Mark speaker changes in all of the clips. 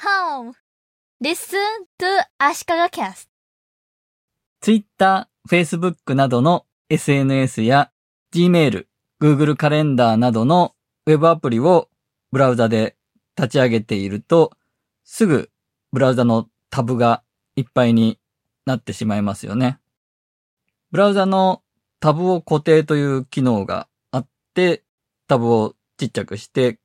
Speaker 1: home. Listen to 足利 cast.
Speaker 2: Twitter、Facebook などの SNS や Gmail、Google カレンダーなどのウェブアプリをブラウザで立ち上げていると、すぐブラウザのタブがいっぱいになってしまいますよね。ブラウザのタブを固定という機能があって、タブをちっちゃくして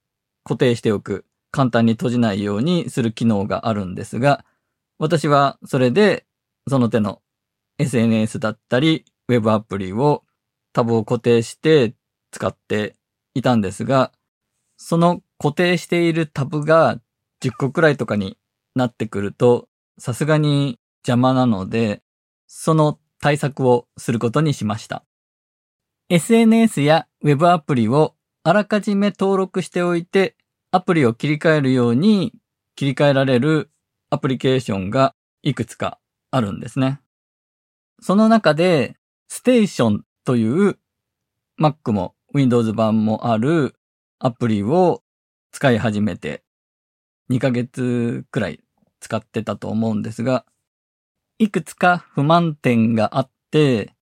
Speaker 2: 固定しておく、簡単に閉じないようにする機能があるんですが、私はそれでその手の SNS だったり、ウェブアプリをタブを固定して使っていたんですが、その固定しているタブが10個くらいとかになってくると、さすがに邪魔なので、その対策をすることにしました。SNS やウェブアプリをあらかじめ登録しておいて、アプリを切り替えるように切り替えられるアプリケーションがいくつかあるんですね。その中で、ステーションという Mac も Windows 版もあるアプリを使い始めて2ヶ月くらい使ってたと思うんですが、いくつか不満点があって、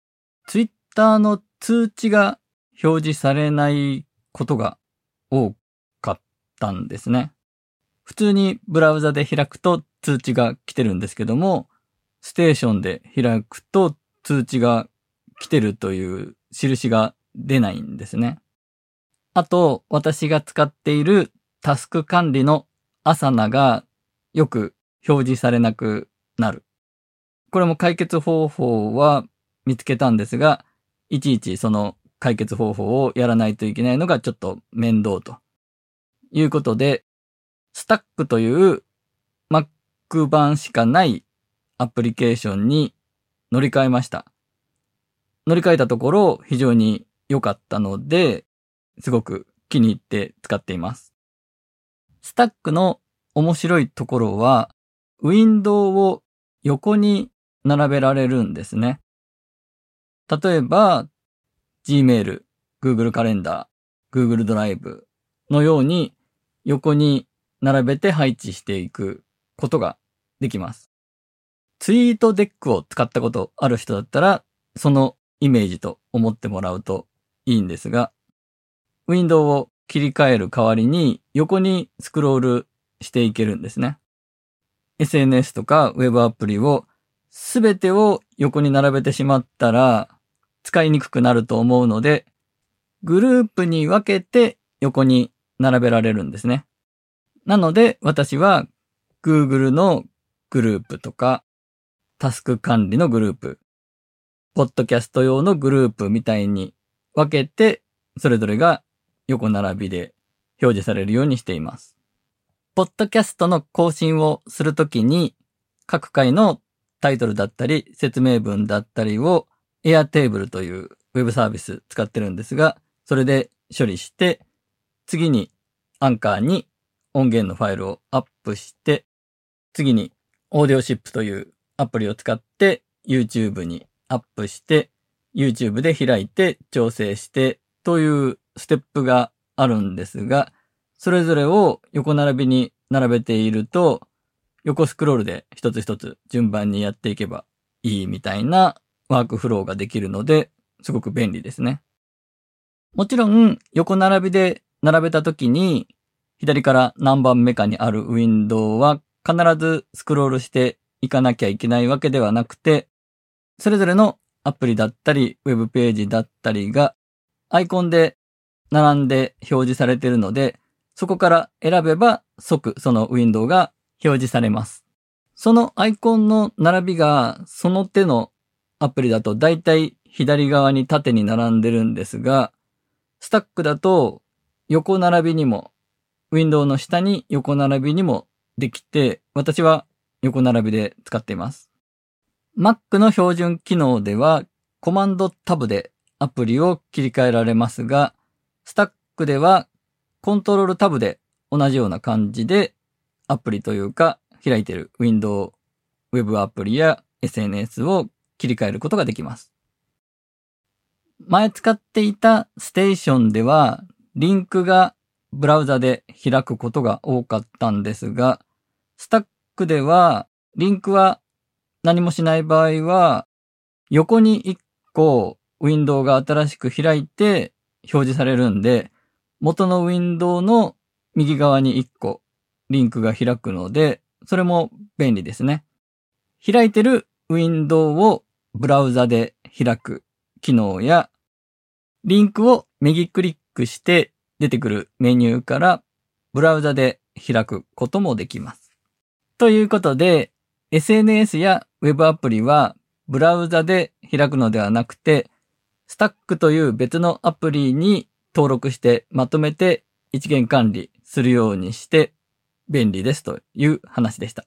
Speaker 2: Twitter の通知が表示されないことが多かったんですね。普通にブラウザで開くと通知が来てるんですけども、ステーションで開くと通知が来てるという印が出ないんですね。あと、私が使っているタスク管理のアサナがよく表示されなくなる。これも解決方法は見つけたんですが、いちいちその解決方法をやらないといけないのがちょっと面倒ということで、スタックという Mac 版しかないアプリケーションに乗り換えました。乗り換えたところ非常に良かったので、すごく気に入って使っています。スタックの面白いところは、ウィンドウを横に並べられるんですね。例えば、Gmail、Google カレンダー、Google ドライブのように横に並べて配置していくことができます。ツイートデックを使ったことある人だったら、そのイメージと思ってもらうといいんですが、ウィンドウを切り替える代わりに横にスクロールしていけるんですね。SNS とかウェブアプリをすべてを横に並べてしまったら使いにくくなると思うので、グループに分けて横に並べられるんですね。なので私は Google のグループとかタスク管理のグループ、ポッドキャスト用のグループみたいに分けて、それぞれが横並びで表示されるようにしています。ポッドキャストの更新をするときに、各回のタイトルだったり、説明文だったりを Airtable というウェブサービス使ってるんですが、それで処理して、次にアンカーに音源のファイルをアップして、次に Audioship というアプリを使って YouTube にアップして、YouTube で開いて調整してというステップがあるんですが、それぞれを横並びに並べていると、横スクロールで一つ一つ順番にやっていけばいいみたいなワークフローができるので、すごく便利ですね。もちろん、横並びで並べたときに、左から何番目かにあるウィンドウは必ずスクロールしていかなきゃいけないわけではなくて、それぞれのアプリだったり、ウェブページだったりが、アイコンで並んで表示されているので、そこから選べば即そのウィンドウが表示されます。そのアイコンの並びがその手のアプリだとだいたい左側に縦に並んでるんですが、スタックだと横並びにも、ウィンドウの下に横並びにもできて、私は横並びで使っています。Mac の標準機能ではコマンドタブでアプリを切り替えられますが、スタックではコントロールタブで同じような感じでアプリというか開いている Windows ウェブアプリや SNS を切り替えることができます。前使っていたステーションではリンクがブラウザで開くことが多かったんですが、スタックでは、リンクは何もしない場合は、横に1個ウィンドウが新しく開いて表示されるんで、元のウィンドウの右側に1個リンクが開くので、それも便利ですね。開いてるウィンドウをブラウザで開く機能や、リンクを右クリッククして出てくるメニューからブラウザで開くこともできます。ということで、SNS や Web アプリはブラウザで開くのではなくて、スタックという別のアプリに登録してまとめて一元管理するようにして便利ですという話でした。